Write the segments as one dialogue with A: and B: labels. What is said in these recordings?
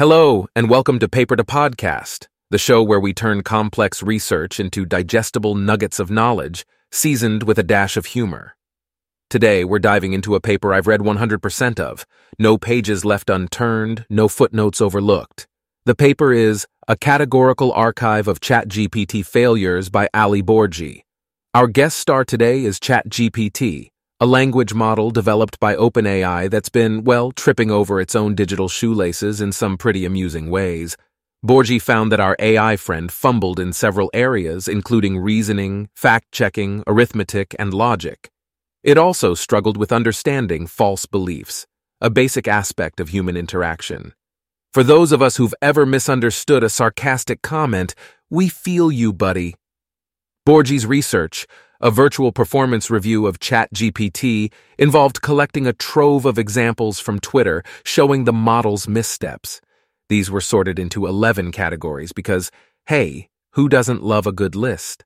A: Hello, and welcome to Paper to Podcast, the show where we turn complex research into digestible nuggets of knowledge, seasoned with a dash of humor. Today, we're diving into a paper I've read 100% of, no pages left unturned, no footnotes overlooked. The paper is A Categorical Archive of ChatGPT Failures by Ali Borji. Our guest star today is ChatGPT, a language model developed by OpenAI that's been, well, tripping over its own digital shoelaces in some pretty amusing ways. Borji found that our AI friend fumbled in several areas, including reasoning, fact checking, arithmetic, and logic. It also struggled with understanding false beliefs, a basic aspect of human interaction. For those of us who've ever misunderstood a sarcastic comment, we feel you, buddy. Borji's research, a virtual performance review of ChatGPT involved collecting a trove of examples from Twitter showing the model's missteps. These were sorted into 11 categories because, hey, who doesn't love a good list?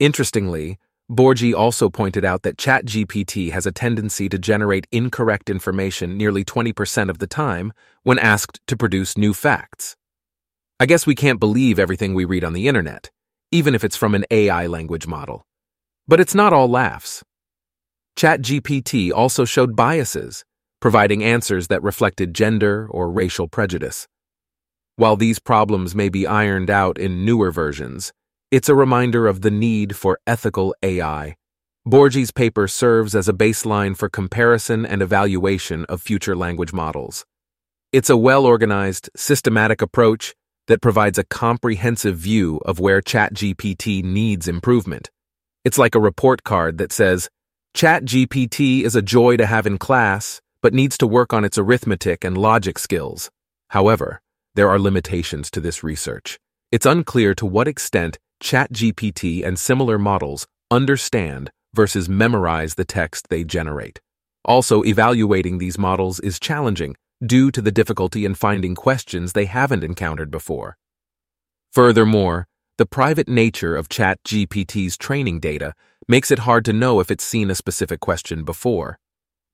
A: Interestingly, Borji also pointed out that ChatGPT has a tendency to generate incorrect information nearly 20% of the time when asked to produce new facts. I guess we can't believe everything we read on the internet, even if it's from an AI language model. But it's not all laughs. ChatGPT also showed biases, providing answers that reflected gender or racial prejudice. While these problems may be ironed out in newer versions, it's a reminder of the need for ethical AI. Borji's paper serves as a baseline for comparison and evaluation of future language models. It's a well organized, systematic approach that provides a comprehensive view of where ChatGPT needs improvement. It's like a report card that says, ChatGPT is a joy to have in class, but needs to work on its arithmetic and logic skills. However, there are limitations to this research. It's unclear to what extent ChatGPT and similar models understand versus memorize the text they generate. Also, evaluating these models is challenging due to the difficulty in finding questions they haven't encountered before. Furthermore, the private nature of ChatGPT's training data makes it hard to know if it's seen a specific question before.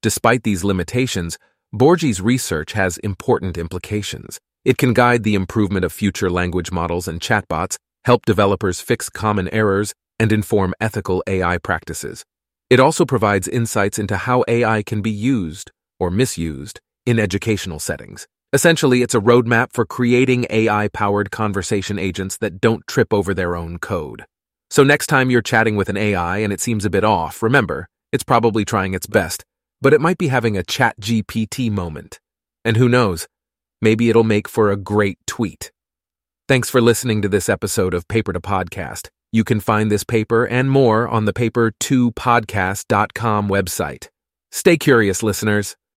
A: Despite these limitations, Borji's research has important implications. It can guide the improvement of future language models and chatbots, help developers fix common errors, and inform ethical AI practices. It also provides insights into how AI can be used, or misused, in educational settings. Essentially, it's a roadmap for creating AI powered conversation agents that don't trip over their own code. So, next time you're chatting with an AI and it seems a bit off, remember, it's probably trying its best, but it might be having a chat GPT moment. And who knows, maybe it'll make for a great tweet. Thanks for listening to this episode of Paper to Podcast. You can find this paper and more on the paper2podcast.com website. Stay curious, listeners.